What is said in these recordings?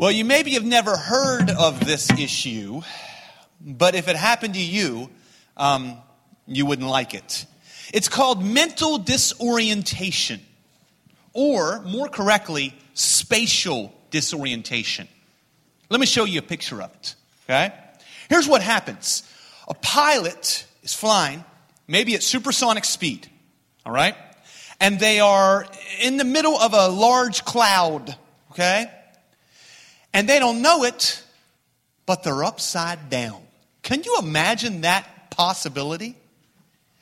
Well, you maybe have never heard of this issue, but if it happened to you, um, you wouldn't like it. It's called mental disorientation, or more correctly, spatial disorientation. Let me show you a picture of it, okay? Here's what happens a pilot is flying, maybe at supersonic speed, all right? And they are in the middle of a large cloud, okay? And they don't know it, but they're upside down. Can you imagine that possibility?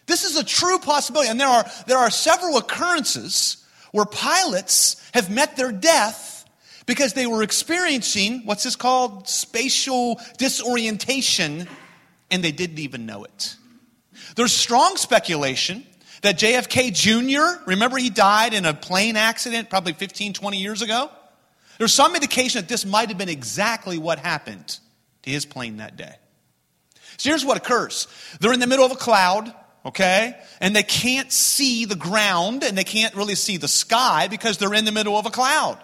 This is a true possibility. And there are, there are several occurrences where pilots have met their death because they were experiencing what's this called spatial disorientation and they didn't even know it. There's strong speculation that JFK Jr., remember he died in a plane accident probably 15, 20 years ago? There's some indication that this might have been exactly what happened to his plane that day. So here's what occurs they're in the middle of a cloud, okay? And they can't see the ground and they can't really see the sky because they're in the middle of a cloud.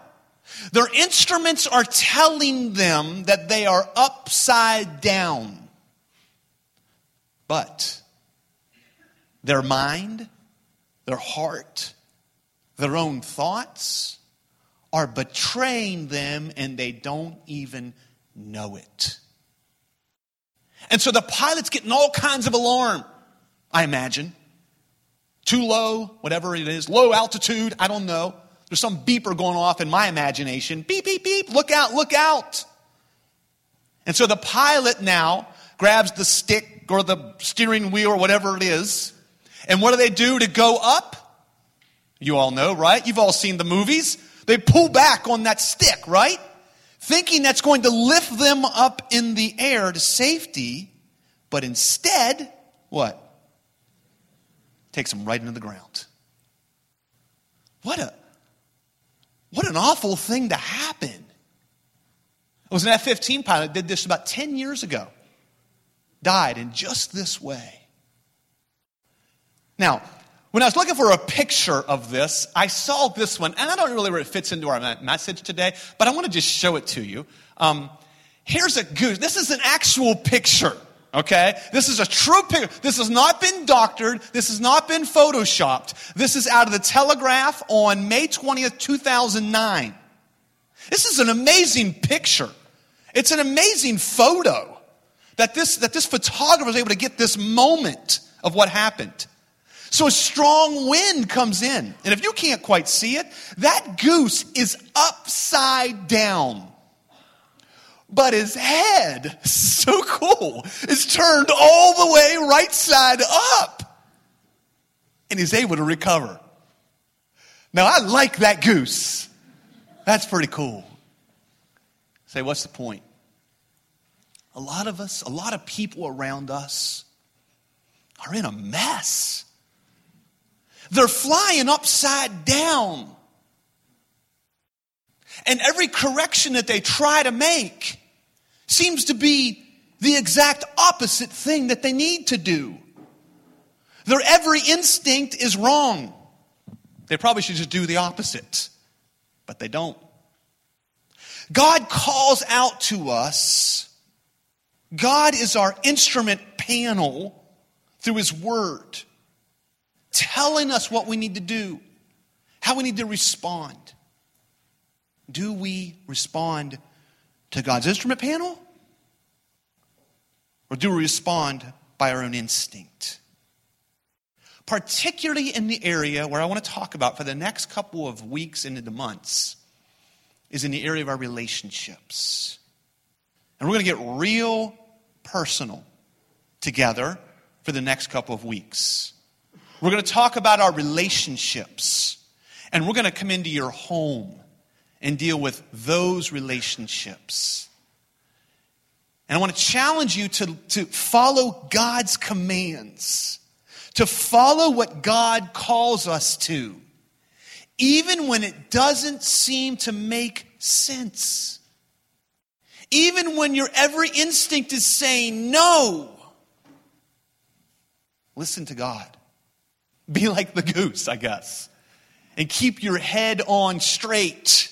Their instruments are telling them that they are upside down. But their mind, their heart, their own thoughts are betraying them and they don't even know it. And so the pilot's getting all kinds of alarm, I imagine. Too low, whatever it is, low altitude, I don't know. There's some beeper going off in my imagination. Beep, beep, beep, look out, look out. And so the pilot now grabs the stick or the steering wheel or whatever it is and what do they do to go up? You all know, right? You've all seen the movies. They pull back on that stick, right? Thinking that's going to lift them up in the air to safety, but instead, what? Takes them right into the ground. What a what an awful thing to happen. It was an F 15 pilot did this about 10 years ago. Died in just this way. Now, when I was looking for a picture of this, I saw this one, and I don't really know where it fits into our message today, but I want to just show it to you. Um, here's a goose. This is an actual picture, okay? This is a true picture. This has not been doctored. This has not been photoshopped. This is out of the Telegraph on May 20th, 2009. This is an amazing picture. It's an amazing photo that this, that this photographer was able to get this moment of what happened. So a strong wind comes in. And if you can't quite see it, that goose is upside down. But his head, so cool, is turned all the way right side up. And he's able to recover. Now, I like that goose. That's pretty cool. Say, what's the point? A lot of us, a lot of people around us are in a mess. They're flying upside down. And every correction that they try to make seems to be the exact opposite thing that they need to do. Their every instinct is wrong. They probably should just do the opposite, but they don't. God calls out to us. God is our instrument panel through His Word telling us what we need to do, how we need to respond. Do we respond to God's instrument panel? Or do we respond by our own instinct? Particularly in the area where I want to talk about for the next couple of weeks and into months is in the area of our relationships. And we're going to get real personal together for the next couple of weeks. We're going to talk about our relationships. And we're going to come into your home and deal with those relationships. And I want to challenge you to, to follow God's commands, to follow what God calls us to, even when it doesn't seem to make sense. Even when your every instinct is saying no, listen to God. Be like the goose, I guess, and keep your head on straight.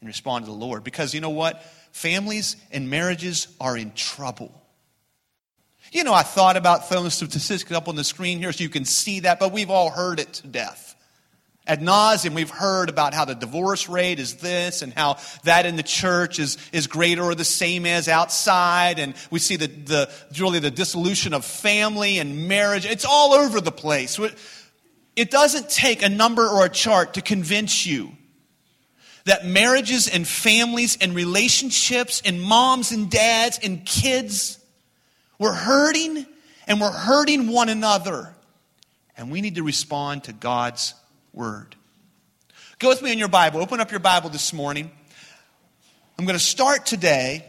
and respond to the Lord. Because you know what? Families and marriages are in trouble. You know, I thought about throwing statistics up on the screen here so you can see that, but we've all heard it to death. Ad nauseum, we've heard about how the divorce rate is this and how that in the church is, is greater or the same as outside. And we see the, the, really the dissolution of family and marriage. It's all over the place. It doesn't take a number or a chart to convince you that marriages and families and relationships and moms and dads and kids, we're hurting and we're hurting one another. And we need to respond to God's word. Go with me in your Bible. Open up your Bible this morning. I'm going to start today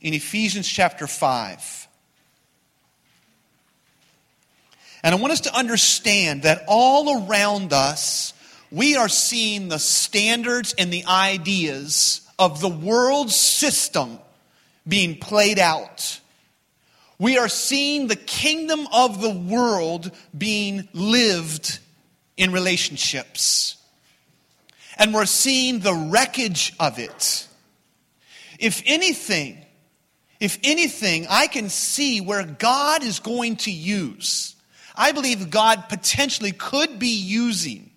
in Ephesians chapter 5. And I want us to understand that all around us, we are seeing the standards and the ideas of the world system being played out. We are seeing the kingdom of the world being lived in relationships. And we're seeing the wreckage of it. If anything, if anything, I can see where God is going to use. I believe God potentially could be using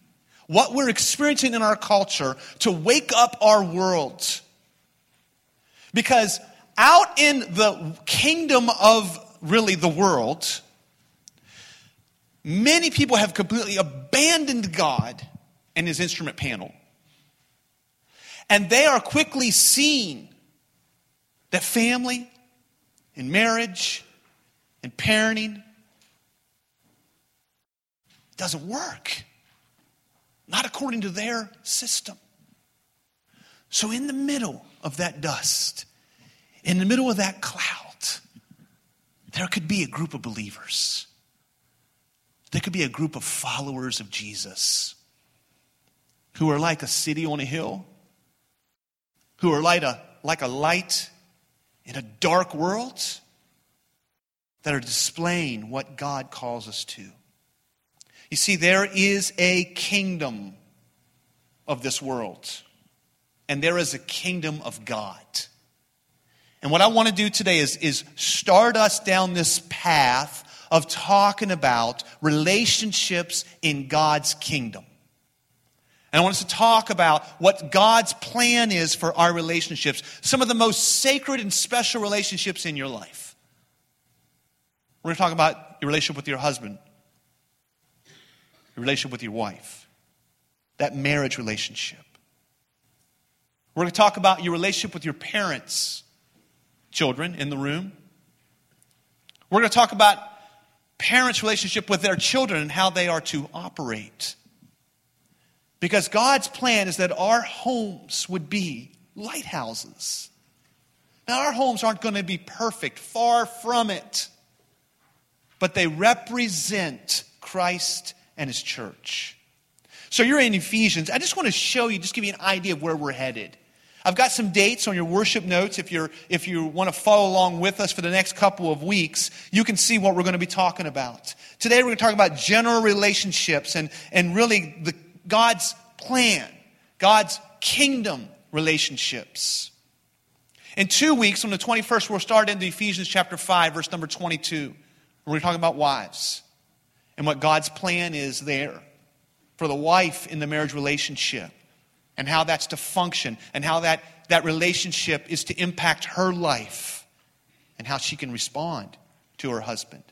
what we're experiencing in our culture to wake up our world. Because out in the kingdom of really the world, Many people have completely abandoned God and his instrument panel. And they are quickly seeing that family and marriage and parenting doesn't work. Not according to their system. So, in the middle of that dust, in the middle of that cloud, there could be a group of believers there could be a group of followers of Jesus who are like a city on a hill, who are like a, like a light in a dark world, that are displaying what God calls us to. You see, there is a kingdom of this world, and there is a kingdom of God. And what I want to do today is, is start us down this path of talking about relationships in God's kingdom. And I want us to talk about what God's plan is for our relationships, some of the most sacred and special relationships in your life. We're going to talk about your relationship with your husband, your relationship with your wife, that marriage relationship. We're going to talk about your relationship with your parents, children in the room. We're going to talk about parents' relationship with their children and how they are to operate. Because God's plan is that our homes would be lighthouses. Now, our homes aren't going to be perfect, far from it, but they represent Christ and His church. So you're in Ephesians. I just want to show you, just give you an idea of where we're headed. I've got some dates on your worship notes. If, you're, if you want to follow along with us for the next couple of weeks, you can see what we're going to be talking about. Today, we're going to talk about general relationships and, and really the, God's plan, God's kingdom relationships. In two weeks, on the 21st, we'll start into Ephesians chapter 5, verse number 22. We're going to talk about wives and what God's plan is there for the wife in the marriage relationship and how that's to function and how that, that relationship is to impact her life and how she can respond to her husband.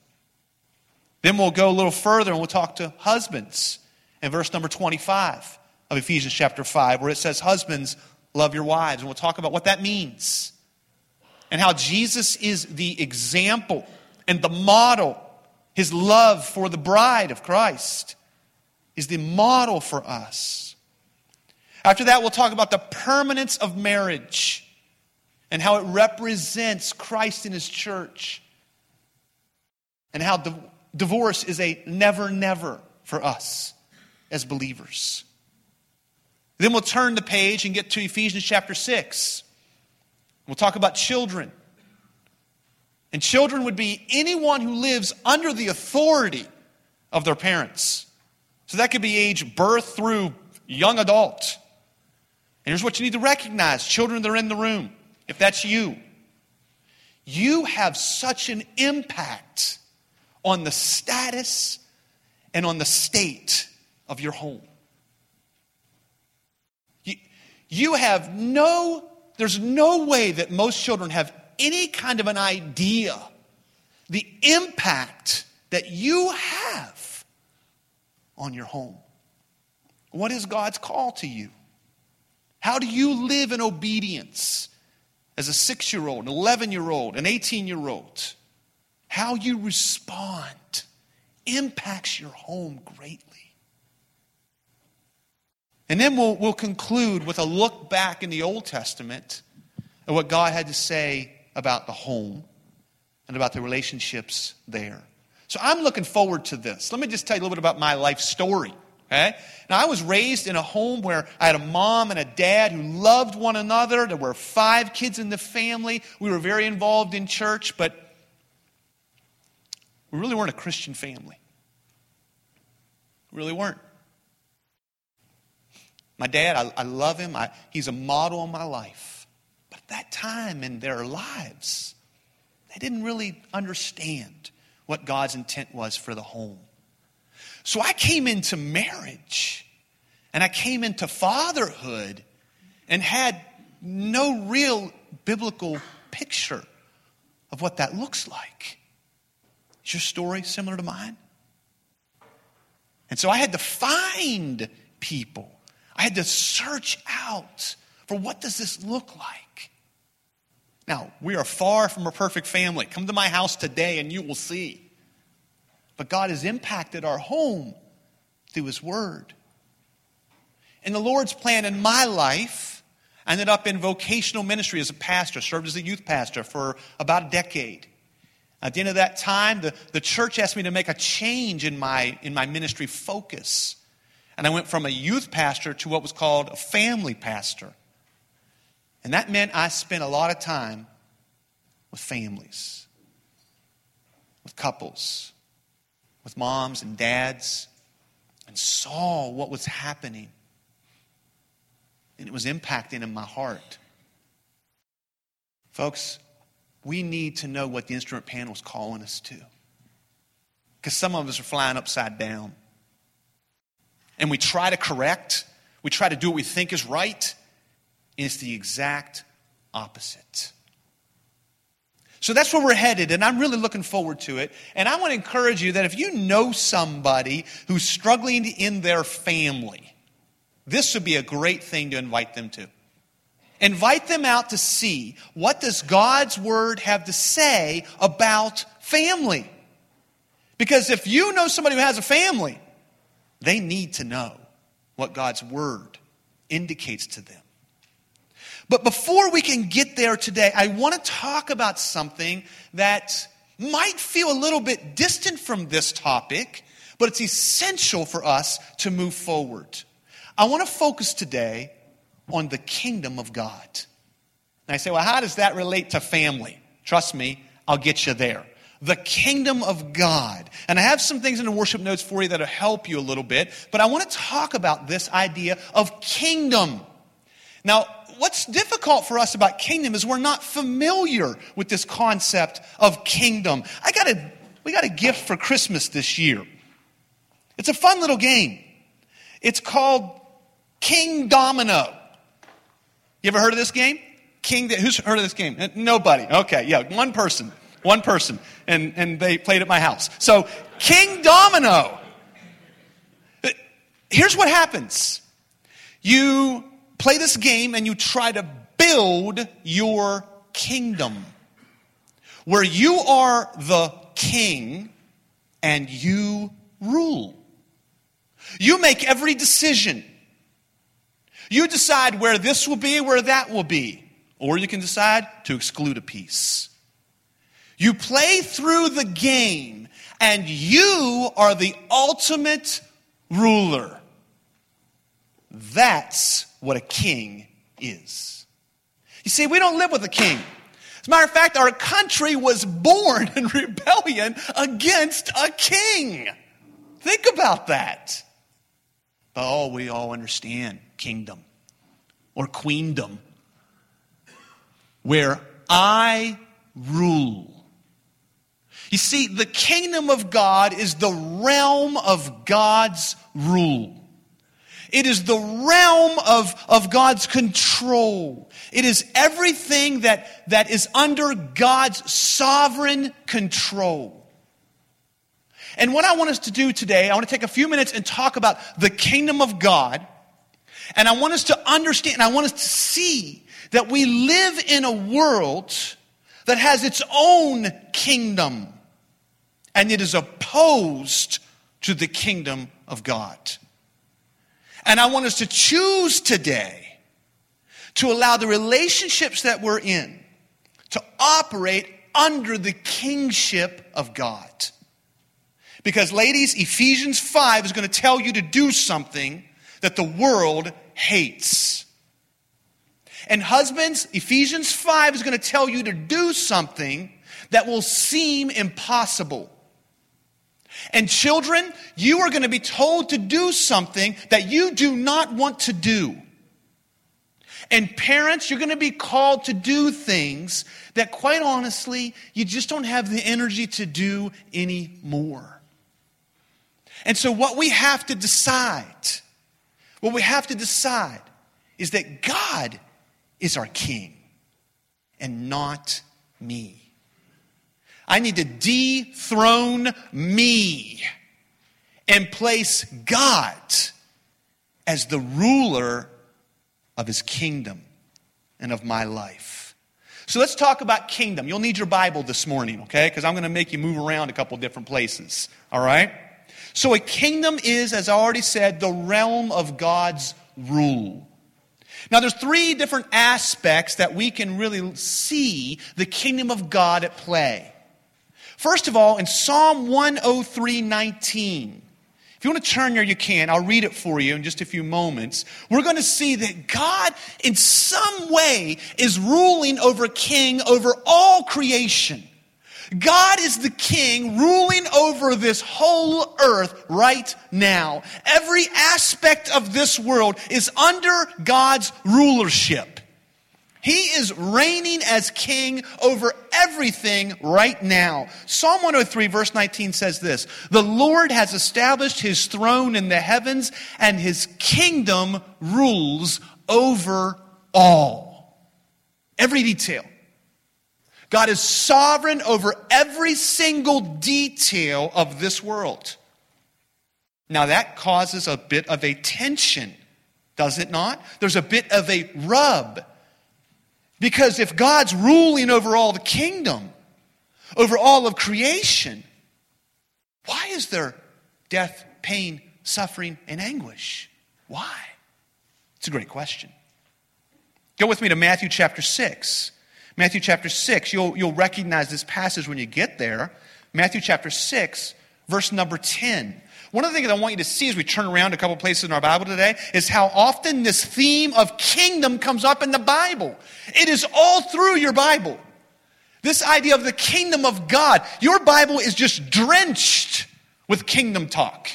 Then we'll go a little further and we'll talk to husbands in verse number 25 of Ephesians chapter 5, where it says, Husbands, love your wives. And we'll talk about what that means and how Jesus is the example and the model. His love for the bride of Christ is the model for us. After that, we'll talk about the permanence of marriage and how it represents Christ in his church and how divorce is a never, never for us as believers. Then we'll turn the page and get to Ephesians chapter 6. We'll talk about children. And children would be anyone who lives under the authority of their parents. So that could be age birth through young adult. And here's what you need to recognize children that are in the room, if that's you. You have such an impact on the status and on the state of your home. You, you have no, there's no way that most children have any kind of an idea the impact that you have on your home. What is God's call to you? How do you live in obedience as a six year old, an 11 year old, an 18 year old? How you respond impacts your home greatly. And then we'll, we'll conclude with a look back in the Old Testament at what God had to say about the home and about the relationships there. So I'm looking forward to this. Let me just tell you a little bit about my life story. Okay? Now, I was raised in a home where I had a mom and a dad who loved one another. There were five kids in the family. We were very involved in church, but we really weren't a Christian family. We really weren't. My dad, I, I love him. I, he's a model in my life. But at that time in their lives, they didn't really understand what God's intent was for the home. So I came into marriage and I came into fatherhood and had no real biblical picture of what that looks like. Is your story similar to mine? And so I had to find people. I had to search out for what does this look like? Now, we are far from a perfect family. Come to my house today and you will see. But God has impacted our home through His Word. And the Lord's plan in my life I ended up in vocational ministry as a pastor, served as a youth pastor for about a decade. At the end of that time, the, the church asked me to make a change in my, in my ministry focus. And I went from a youth pastor to what was called a family pastor. And that meant I spent a lot of time with families, with couples, with moms and dads, and saw what was happening. And it was impacting in my heart. Folks, we need to know what the instrument panel is calling us to. Because some of us are flying upside down. And we try to correct, we try to do what we think is right, and it's the exact opposite. So that's where we're headed, and I'm really looking forward to it. And I want to encourage you that if you know somebody who's struggling in their family, this would be a great thing to invite them to. Invite them out to see what does God's word have to say about family. Because if you know somebody who has a family, they need to know what God's word indicates to them. But before we can get there today, I want to talk about something that might feel a little bit distant from this topic, but it's essential for us to move forward. I want to focus today on the kingdom of God. And I say, well, how does that relate to family? Trust me, I'll get you there. The kingdom of God. And I have some things in the worship notes for you that'll help you a little bit, but I want to talk about this idea of kingdom. Now, what's difficult for us about kingdom is we're not familiar with this concept of kingdom. I got a, we got a gift for Christmas this year. It's a fun little game. It's called Kingdomino. You ever heard of this game? King, who's heard of this game? Nobody. Okay, yeah, one person. One person. And, and they played at my house. So, Kingdomino. Here's what happens. You play this game and you try to build your kingdom where you are the king and you rule. You make every decision. You decide where this will be, where that will be. Or you can decide to exclude a piece. You play through the game, and you are the ultimate ruler. That's what a king is. You see, we don't live with a king. As a matter of fact, our country was born in rebellion against a king. Think about that. But oh, we all understand kingdom. or queendom where I rule. You see, the kingdom of God is the realm of God's rule. It is the realm of, of God's control. It is everything that, that is under God's sovereign control. And what I want us to do today, I want to take a few minutes and talk about the kingdom of God. And I want us to understand, I want us to see that we live in a world that has its own kingdom and it is opposed to the kingdom of God. And I want us to choose today to allow the relationships that we're in to operate under the kingship of God. Because, ladies, Ephesians 5 is going to tell you to do something that the world hates. And, husbands, Ephesians 5 is going to tell you to do something that will seem impossible. And children, you are going to be told to do something that you do not want to do. And parents, you're going to be called to do things that, quite honestly, you just don't have the energy to do anymore. And so, what we have to decide, what we have to decide is that God is our king and not me. I need to dethrone me and place God as the ruler of his kingdom and of my life. So let's talk about kingdom. You'll need your Bible this morning, okay? Because I'm going to make you move around a couple different places, all right? So a kingdom is, as I already said, the realm of God's rule. Now, there's three different aspects that we can really see the kingdom of God at play. First of all, in Psalm 103 19, if you want to turn there, you can. I'll read it for you in just a few moments. We're going to see that God, in some way, is ruling over king over all creation. God is the king ruling over this whole earth right now. Every aspect of this world is under God's rulership. He is reigning as king over everything right now. Psalm 103, verse 19 says this The Lord has established his throne in the heavens, and his kingdom rules over all. Every detail. God is sovereign over every single detail of this world. Now, that causes a bit of a tension, does it not? There's a bit of a rub because if God's ruling over all the kingdom, over all of creation, why is there death, pain, suffering, and anguish? Why? It's a great question. Go with me to Matthew chapter 6. Matthew chapter 6, you'll, you'll recognize this passage when you get there. Matthew chapter 6, verse number 10. One of the things I want you to see as we turn around a couple places in our Bible today is how often this theme of kingdom comes up in the Bible. It is all through your Bible. This idea of the kingdom of God, your Bible is just drenched with kingdom talk.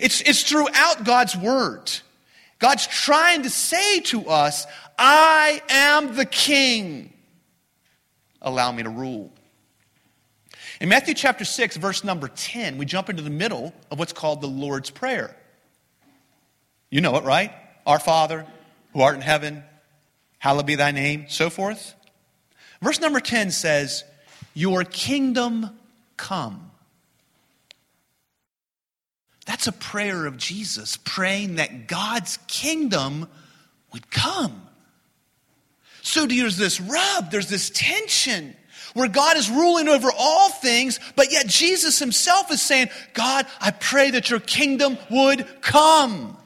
It's, it's throughout God's word. God's trying to say to us, I am the king. Allow me to rule. In Matthew chapter 6, verse number 10, we jump into the middle of what's called the Lord's Prayer. You know it, right? Our Father, who art in heaven, hallowed be thy name, so forth. Verse number 10 says, Your kingdom come. That's a prayer of Jesus, praying that God's kingdom would come. So there's this rub, there's this tension where God is ruling over all things, but yet Jesus himself is saying, God, I pray that your kingdom would come.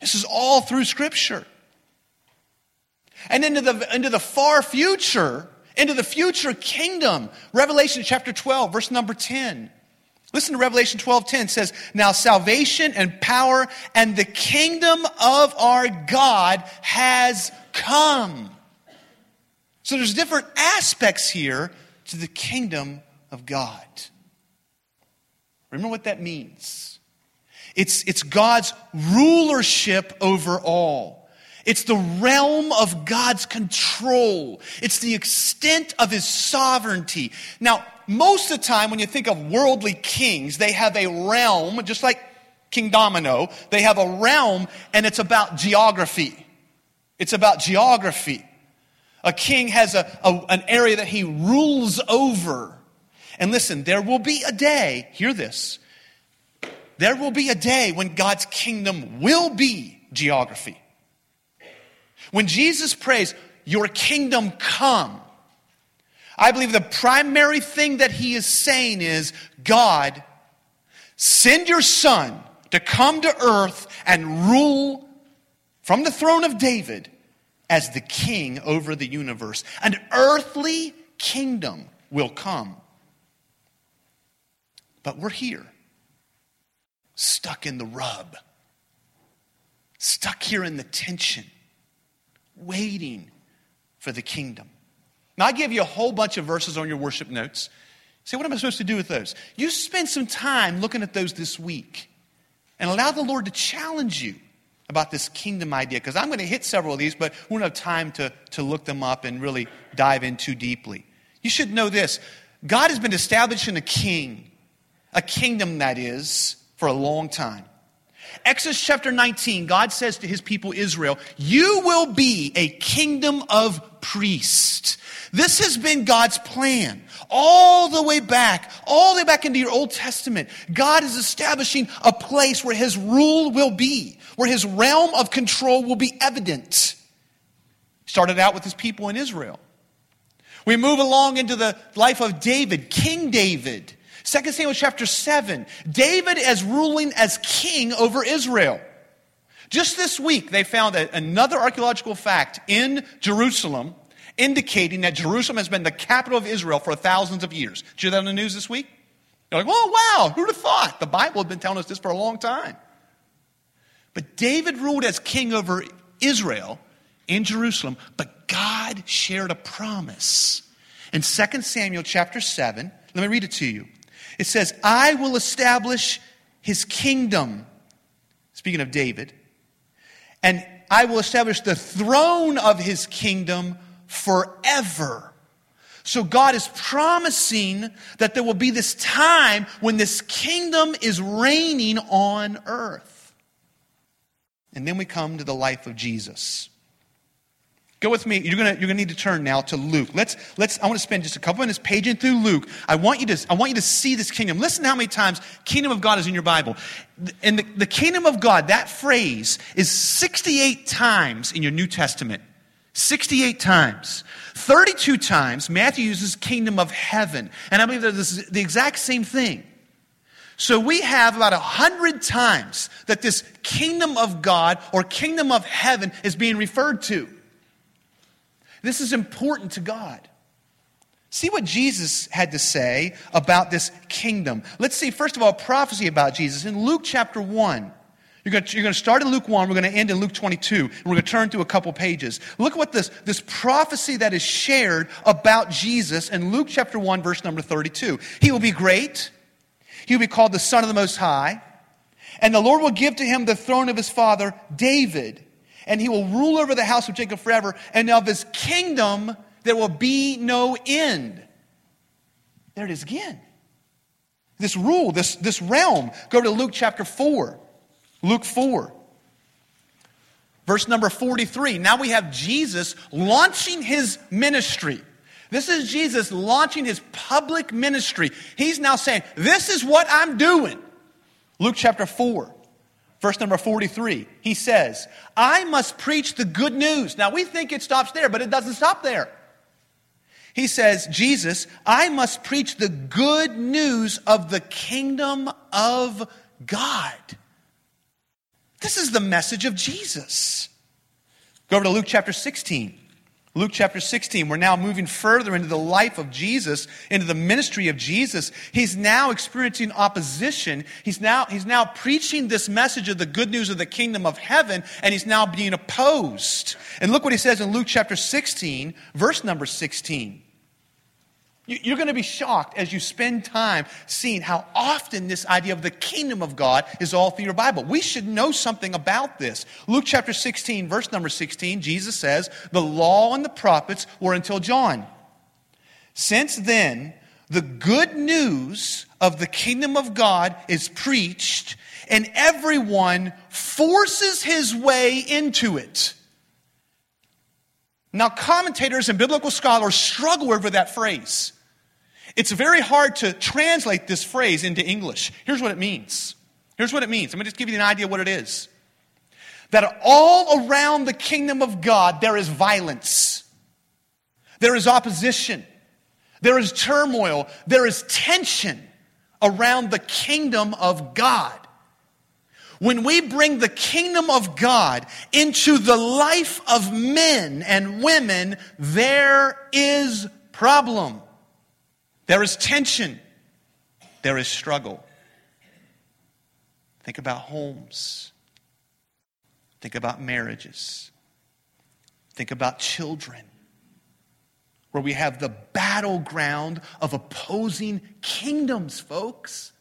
This is all through Scripture. And into the, into the far future, into the future kingdom, Revelation chapter 12, verse number 10. Listen to Revelation 12:10 says, "Now salvation and power and the kingdom of our God has come." So there's different aspects here to the kingdom of God. Remember what that means. It's, it's God's rulership over all. It's the realm of God's control. It's the extent of his sovereignty. Now, most of the time, when you think of worldly kings, they have a realm, just like Kingdomino, they have a realm and it's about geography. It's about geography. A king has a, a, an area that he rules over. And listen, there will be a day, hear this, there will be a day when God's kingdom will be geography. When Jesus prays, Your kingdom come, I believe the primary thing that he is saying is, God, send your son to come to earth and rule from the throne of David as the king over the universe. An earthly kingdom will come. But we're here, stuck in the rub, stuck here in the tension, waiting for the kingdom. Now, I give you a whole bunch of verses on your worship notes. Say, what am I supposed to do with those? You spend some time looking at those this week and allow the Lord to challenge you about this kingdom idea because I'm going to hit several of these, but we don't have time to, to look them up and really dive in too deeply. You should know this God has been establishing a king, a kingdom that is, for a long time. Exodus chapter 19, God says to his people Israel, You will be a kingdom of priests. This has been God's plan all the way back, all the way back into your Old Testament. God is establishing a place where his rule will be, where his realm of control will be evident. Started out with his people in Israel. We move along into the life of David, King David. 2 Samuel chapter 7, David as ruling as king over Israel. Just this week, they found another archaeological fact in Jerusalem indicating that Jerusalem has been the capital of Israel for thousands of years. Did you hear that on the news this week? You're like, oh, wow, who'd have thought? The Bible had been telling us this for a long time. But David ruled as king over Israel in Jerusalem, but God shared a promise. In 2 Samuel chapter 7, let me read it to you. It says, I will establish his kingdom, speaking of David, and I will establish the throne of his kingdom forever. So God is promising that there will be this time when this kingdom is reigning on earth. And then we come to the life of Jesus. Go with me. You're gonna, you're gonna need to turn now to Luke. Let's, let's, I want to spend just a couple minutes paging through Luke. I want you to, I want you to see this kingdom. Listen how many times kingdom of God is in your Bible. And the, the kingdom of God, that phrase is 68 times in your New Testament. 68 times. 32 times, Matthew uses kingdom of heaven. And I believe that this is the exact same thing. So we have about a hundred times that this kingdom of God or kingdom of heaven is being referred to. This is important to God. See what Jesus had to say about this kingdom. Let's see, first of all, prophecy about Jesus. In Luke chapter 1, you're going, to, you're going to start in Luke 1, we're going to end in Luke 22, and we're going to turn through a couple pages. Look at what this, this prophecy that is shared about Jesus in Luke chapter 1, verse number 32. He will be great, he will be called the Son of the Most High, and the Lord will give to him the throne of his father, David, and he will rule over the house of Jacob forever, and of his kingdom there will be no end. There it is again. This rule, this, this realm. Go to Luke chapter 4. Luke 4. Verse number 43. Now we have Jesus launching his ministry. This is Jesus launching his public ministry. He's now saying, This is what I'm doing. Luke chapter 4, verse number 43. He says, I must preach the good news. Now we think it stops there, but it doesn't stop there. He says, Jesus, I must preach the good news of the kingdom of God. This is the message of Jesus. Go over to Luke chapter 16. Luke chapter 16, we're now moving further into the life of Jesus, into the ministry of Jesus. He's now experiencing opposition. He's now, he's now preaching this message of the good news of the kingdom of heaven, and he's now being opposed. And look what he says in Luke chapter 16, verse number 16. You're going to be shocked as you spend time seeing how often this idea of the kingdom of God is all through your Bible. We should know something about this. Luke chapter 16, verse number 16, Jesus says, The law and the prophets were until John. Since then, the good news of the kingdom of God is preached, and everyone forces his way into it. Now, commentators and biblical scholars struggle over that phrase. It's very hard to translate this phrase into English. Here's what it means. Here's what it means. I'm going to just give you an idea what it is. That all around the kingdom of God, there is violence, there is opposition, there is turmoil, there is tension around the kingdom of God. When we bring the kingdom of God into the life of men and women, there is problem. There is tension. There is struggle. Think about homes. Think about marriages. Think about children, where we have the battleground of opposing kingdoms, folks.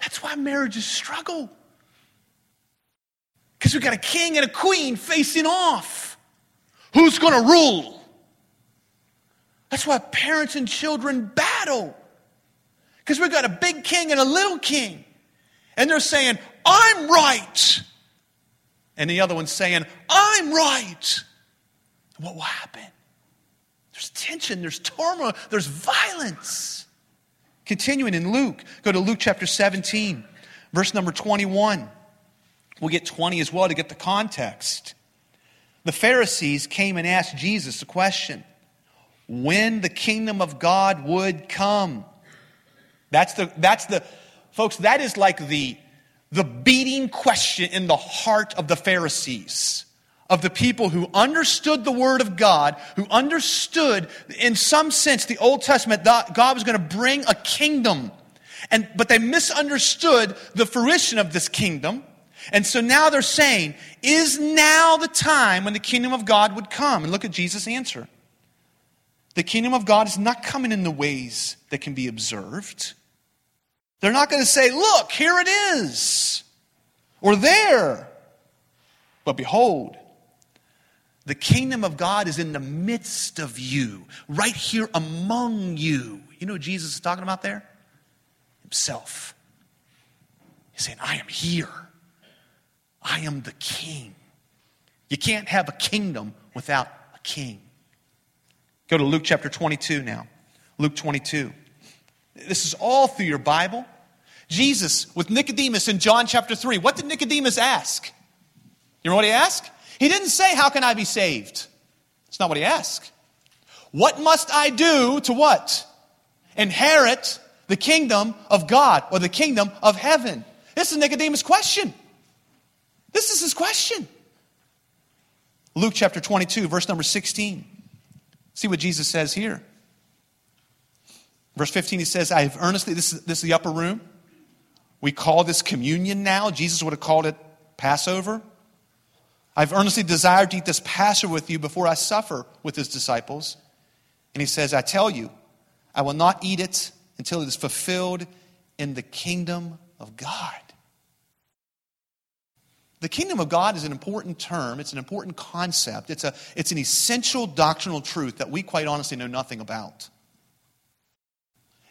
That's why marriages struggle. Because we've got a king and a queen facing off. Who's going to rule? That's why parents and children battle. Because we've got a big king and a little king. And they're saying, I'm right. And the other one's saying, I'm right. What will happen? There's tension, there's turmoil, there's violence. Continuing in Luke, go to Luke chapter 17, verse number 21. We'll get 20 as well to get the context. The Pharisees came and asked Jesus a question when the kingdom of God would come. That's the, that's the, folks, that is like the, the beating question in the heart of the Pharisees, of the people who understood the Word of God, who understood, in some sense, the Old Testament, that God was going to bring a kingdom. And, but they misunderstood the fruition of this kingdom. And so now they're saying, is now the time when the kingdom of God would come? And look at Jesus' answer. The kingdom of God is not coming in the ways that can be observed. They're not going to say, Look, here it is, or there. But behold, the kingdom of God is in the midst of you, right here among you. You know what Jesus is talking about there? Himself. He's saying, I am here. I am the king. You can't have a kingdom without a king. Go to Luke chapter 22 now. Luke 22. This is all through your Bible. Jesus with Nicodemus in John chapter 3. What did Nicodemus ask? You know what he asked? He didn't say, How can I be saved? That's not what he asked. What must I do to what? Inherit the kingdom of God or the kingdom of heaven. This is Nicodemus' question. This is his question. Luke chapter 22, verse number 16. See what Jesus says here. Verse 15, he says, I have earnestly, this is, this is the upper room. We call this communion now. Jesus would have called it Passover. I've earnestly desired to eat this Passover with you before I suffer with his disciples. And he says, I tell you, I will not eat it until it is fulfilled in the kingdom of God. The kingdom of God is an important term, it's an important concept, it's, a, it's an essential doctrinal truth that we quite honestly know nothing about.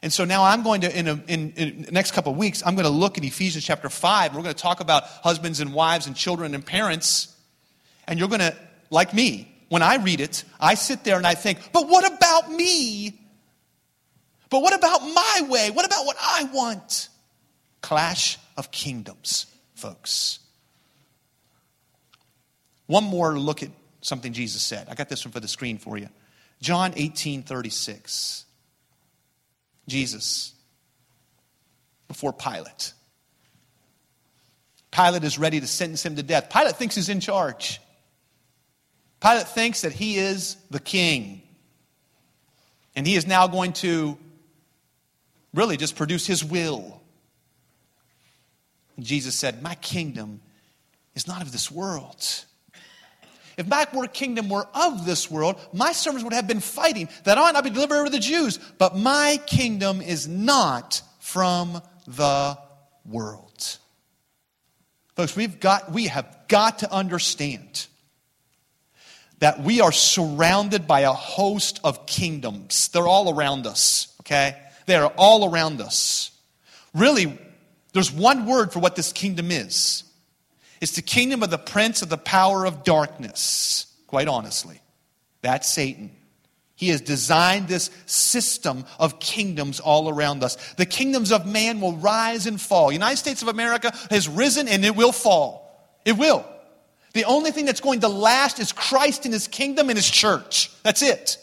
And so now I'm going to, in, a, in, in the next couple of weeks, I'm going to look at Ephesians chapter 5. And We're going to talk about husbands and wives and children and parents. And you're going to, like me, when I read it, I sit there and I think, but what about me? But what about my way? What about what I want? Clash of kingdoms, folks. One more look at something Jesus said. I got this one for the screen for you. John 18 36. Jesus before Pilate. Pilate is ready to sentence him to death. Pilate thinks he's in charge. Pilate thinks that he is the king. And he is now going to really just produce his will. And Jesus said, My kingdom is not of this world. If my kingdom were of this world, my servants would have been fighting that I might not be delivered over to the Jews. But my kingdom is not from the world. Folks, we've got, we have got to understand that we are surrounded by a host of kingdoms. They're all around us, okay? They are all around us. Really, there's one word for what this kingdom is it's the kingdom of the prince of the power of darkness, quite honestly. That's Satan. He has designed this system of kingdoms all around us. The kingdoms of man will rise and fall. United States of America has risen and it will fall. It will. The only thing that's going to last is Christ and his kingdom and his church. That's it.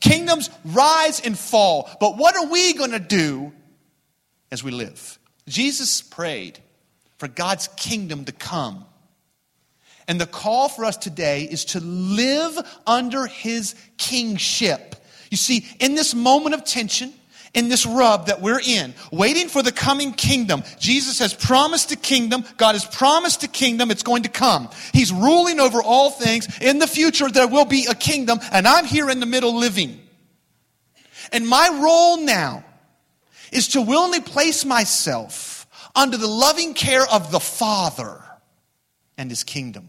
Kingdoms rise and fall. But what are we going to do as we live? Jesus prayed for God's kingdom to come. And the call for us today is to live under his kingship. You see, in this moment of tension, in this rub that we're in, waiting for the coming kingdom. Jesus has promised a kingdom. God has promised a kingdom. It's going to come. He's ruling over all things. In the future, there will be a kingdom, and I'm here in the middle living. And my role now is to willingly place myself under the loving care of the Father and his kingdom.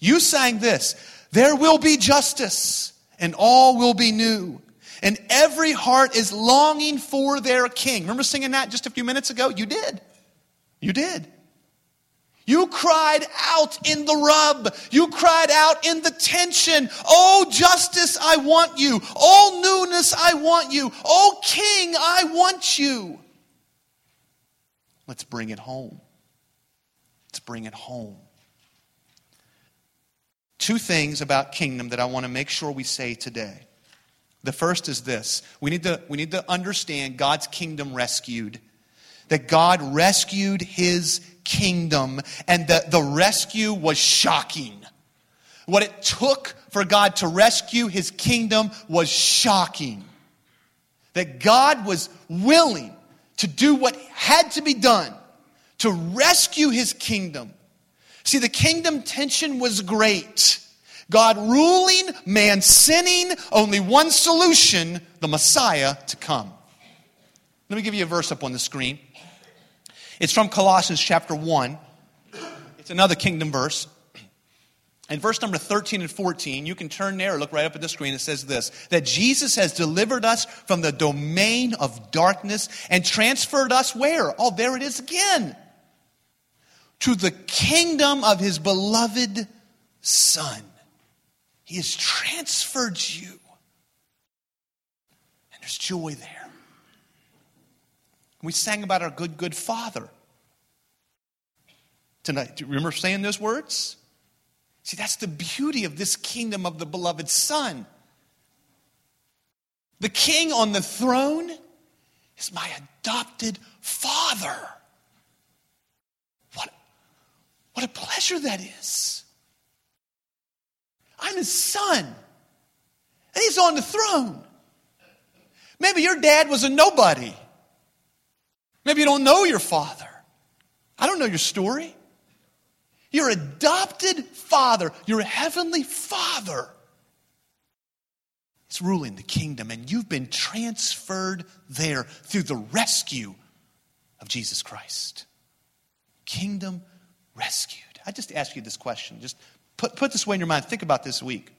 You sang this there will be justice, and all will be new. And every heart is longing for their king. Remember singing that just a few minutes ago? You did. You did. You cried out in the rub. You cried out in the tension. Oh, justice, I want you. Oh, newness, I want you. Oh, king, I want you. Let's bring it home. Let's bring it home. Two things about kingdom that I want to make sure we say today. The first is this we need to, we need to understand God's kingdom rescued. That God rescued his kingdom, and that the rescue was shocking. What it took for God to rescue his kingdom was shocking. That God was willing to do what had to be done to rescue his kingdom. See, the kingdom tension was great. God ruling, man sinning, only one solution the Messiah to come. Let me give you a verse up on the screen. It's from Colossians chapter 1. It's another kingdom verse. In verse number 13 and 14, you can turn there or look right up at the screen. It says this that Jesus has delivered us from the domain of darkness and transferred us where? Oh, there it is again. To the kingdom of his beloved Son. He has transferred you. And there's joy there. We sang about our good, good Father tonight. Do you remember saying those words? See, that's the beauty of this kingdom of the beloved Son. The king on the throne is my adopted father. What, what a pleasure that is. I'm his son, and he's on the throne. Maybe your dad was a nobody. Maybe you don't know your father. I don't know your story. Your adopted father, your heavenly father, is ruling the kingdom, and you've been transferred there through the rescue of Jesus Christ. Kingdom rescued. I just ask you this question. Just put, put this way in your mind. Think about this week.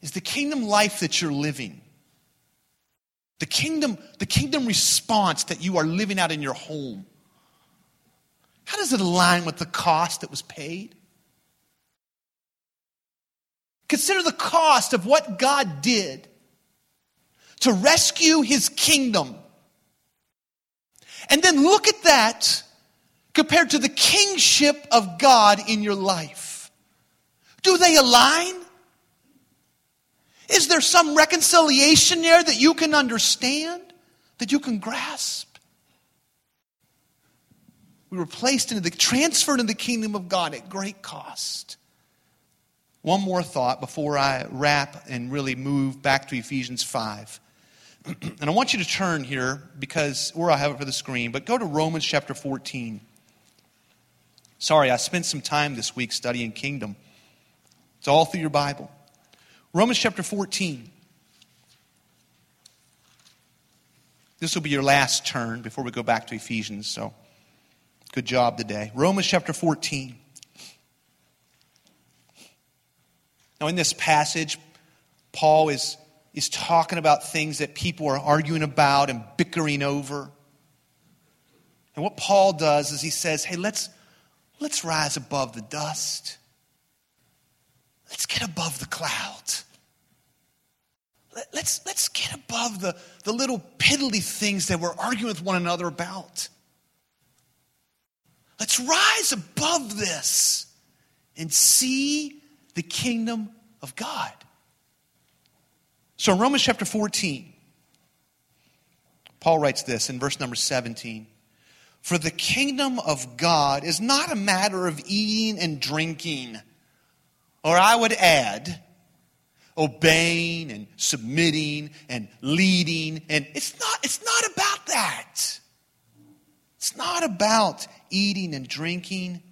Is the kingdom life that you're living, the kingdom, the kingdom response that you are living out in your home, how does it align with the cost that was paid? Consider the cost of what God did to rescue his kingdom. And then look at that compared to the kingship of God in your life. Do they align? Is there some reconciliation there that you can understand, that you can grasp? We were placed into the, transferred into the kingdom of God at great cost. One more thought before I wrap and really move back to Ephesians 5. and I want you to turn here because, or I have it for the screen, but go to Romans chapter 14. Sorry, I spent some time this week studying kingdom. It's all through your Bible. Romans chapter 14. This will be your last turn before we go back to Ephesians, so good job today. Romans chapter 14. Now, in this passage, Paul is, is talking about things that people are arguing about and bickering over. And what Paul does is he says, hey, let's, let's rise above the dust. Let's get above the clouds. Let, let's, let's get above the, the little piddly things that we're arguing with one another about. Let's rise above this and see the kingdom of God. So in Romans chapter 14, Paul writes this in verse number 17 For the kingdom of God is not a matter of eating and drinking, or I would add, obeying and submitting and leading. And it's not, it's not about that. It's not about eating and drinking,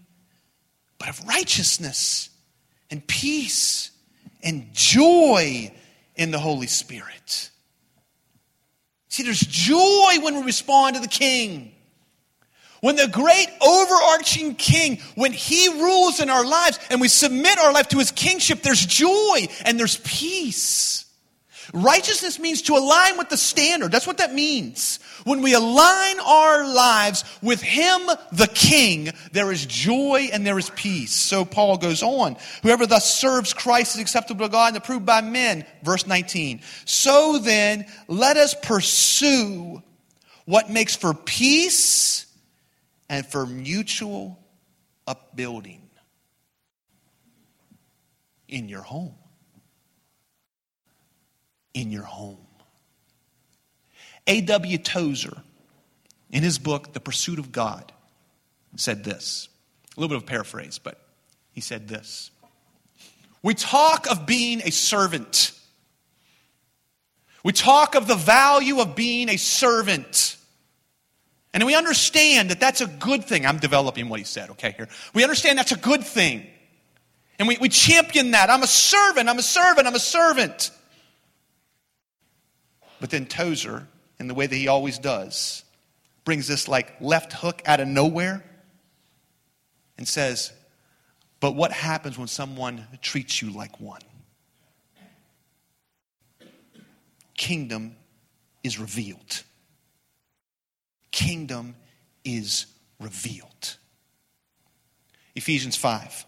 but of righteousness and peace and joy in the Holy Spirit. See, there's joy when we respond to the King. When the great overarching King, when He rules in our lives and we submit our life to His kingship, there's joy and there's peace. Righteousness means to align with the standard. That's what that means. When we align our lives with Him, the King, there is joy and there is peace. So Paul goes on. Whoever thus serves Christ is acceptable to God and approved by men. Verse 19. So then, let us pursue what makes for peace and for mutual upbuilding in your home in your home. A.W. Tozer, in his book, The Pursuit of God, said this. A little bit of a paraphrase, but he said this. We talk of being a servant. We talk of the value of being a servant. And we understand that that's a good thing. I'm developing what he said, okay, here. We understand that's a good thing. And we, we champion that. I'm a servant, I'm a servant, I'm a servant. But then Tozer, in the way that he always does, brings this like left hook out of nowhere and says, But what happens when someone treats you like one? Kingdom is revealed. Kingdom is revealed. Ephesians 5.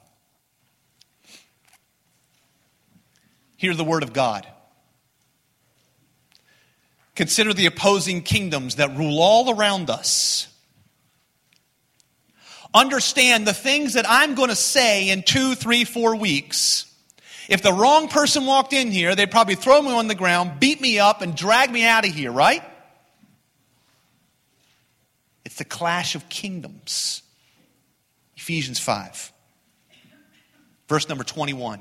Hear the word of God. Consider the opposing kingdoms that rule all around us. Understand the things that I'm going to say in two, three, four weeks. If the wrong person walked in here, they'd probably throw me on the ground, beat me up, and drag me out of here, right? It's the clash of kingdoms. Ephesians 5, verse number 21.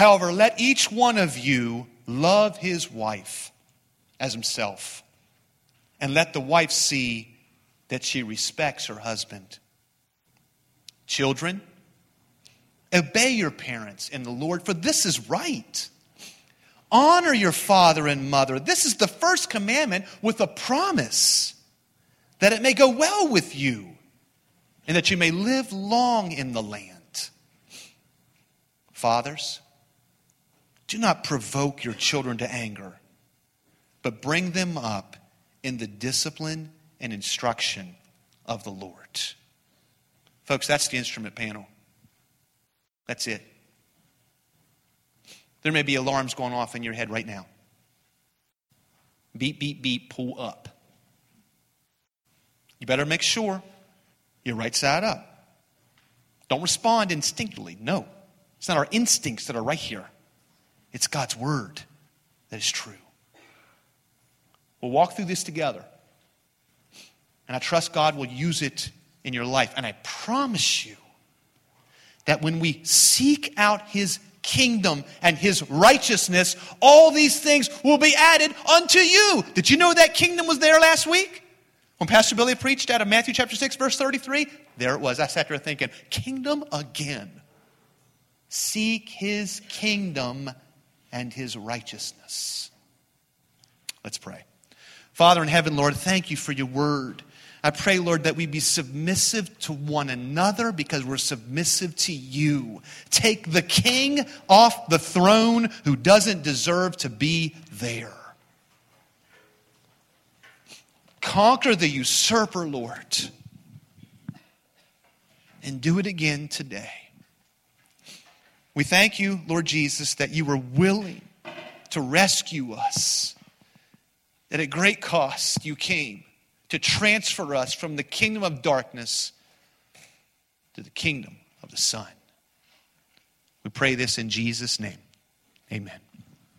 However, let each one of you love his wife as himself, and let the wife see that she respects her husband. Children, obey your parents in the Lord, for this is right. Honor your father and mother. This is the first commandment with a promise that it may go well with you and that you may live long in the land. Fathers, do not provoke your children to anger, but bring them up in the discipline and instruction of the Lord. Folks, that's the instrument panel. That's it. There may be alarms going off in your head right now. Beep, beep, beep, pull up. You better make sure you're right side up. Don't respond instinctively. No. It's not our instincts that are right here, it's God's word that is true. We'll walk through this together. And I trust God will use it in your life. And I promise you that when we seek out His kingdom and His righteousness, all these things will be added unto you. Did you know that kingdom was there last week? When Pastor Billy preached out of Matthew chapter 6, verse 33, there it was. I sat there thinking, kingdom again. Seek his kingdom and his righteousness. Let's pray. Father in heaven, Lord, thank you for your word. I pray, Lord, that we be submissive to one another because we're submissive to you. Take the king off the throne who doesn't deserve to be there. Conquer the usurper, Lord. And do it again today. We thank you, Lord Jesus, that you were willing to rescue us, that at great cost you came to transfer us from the kingdom of darkness to the kingdom of the Son. We pray this in Jesus' name. Amen.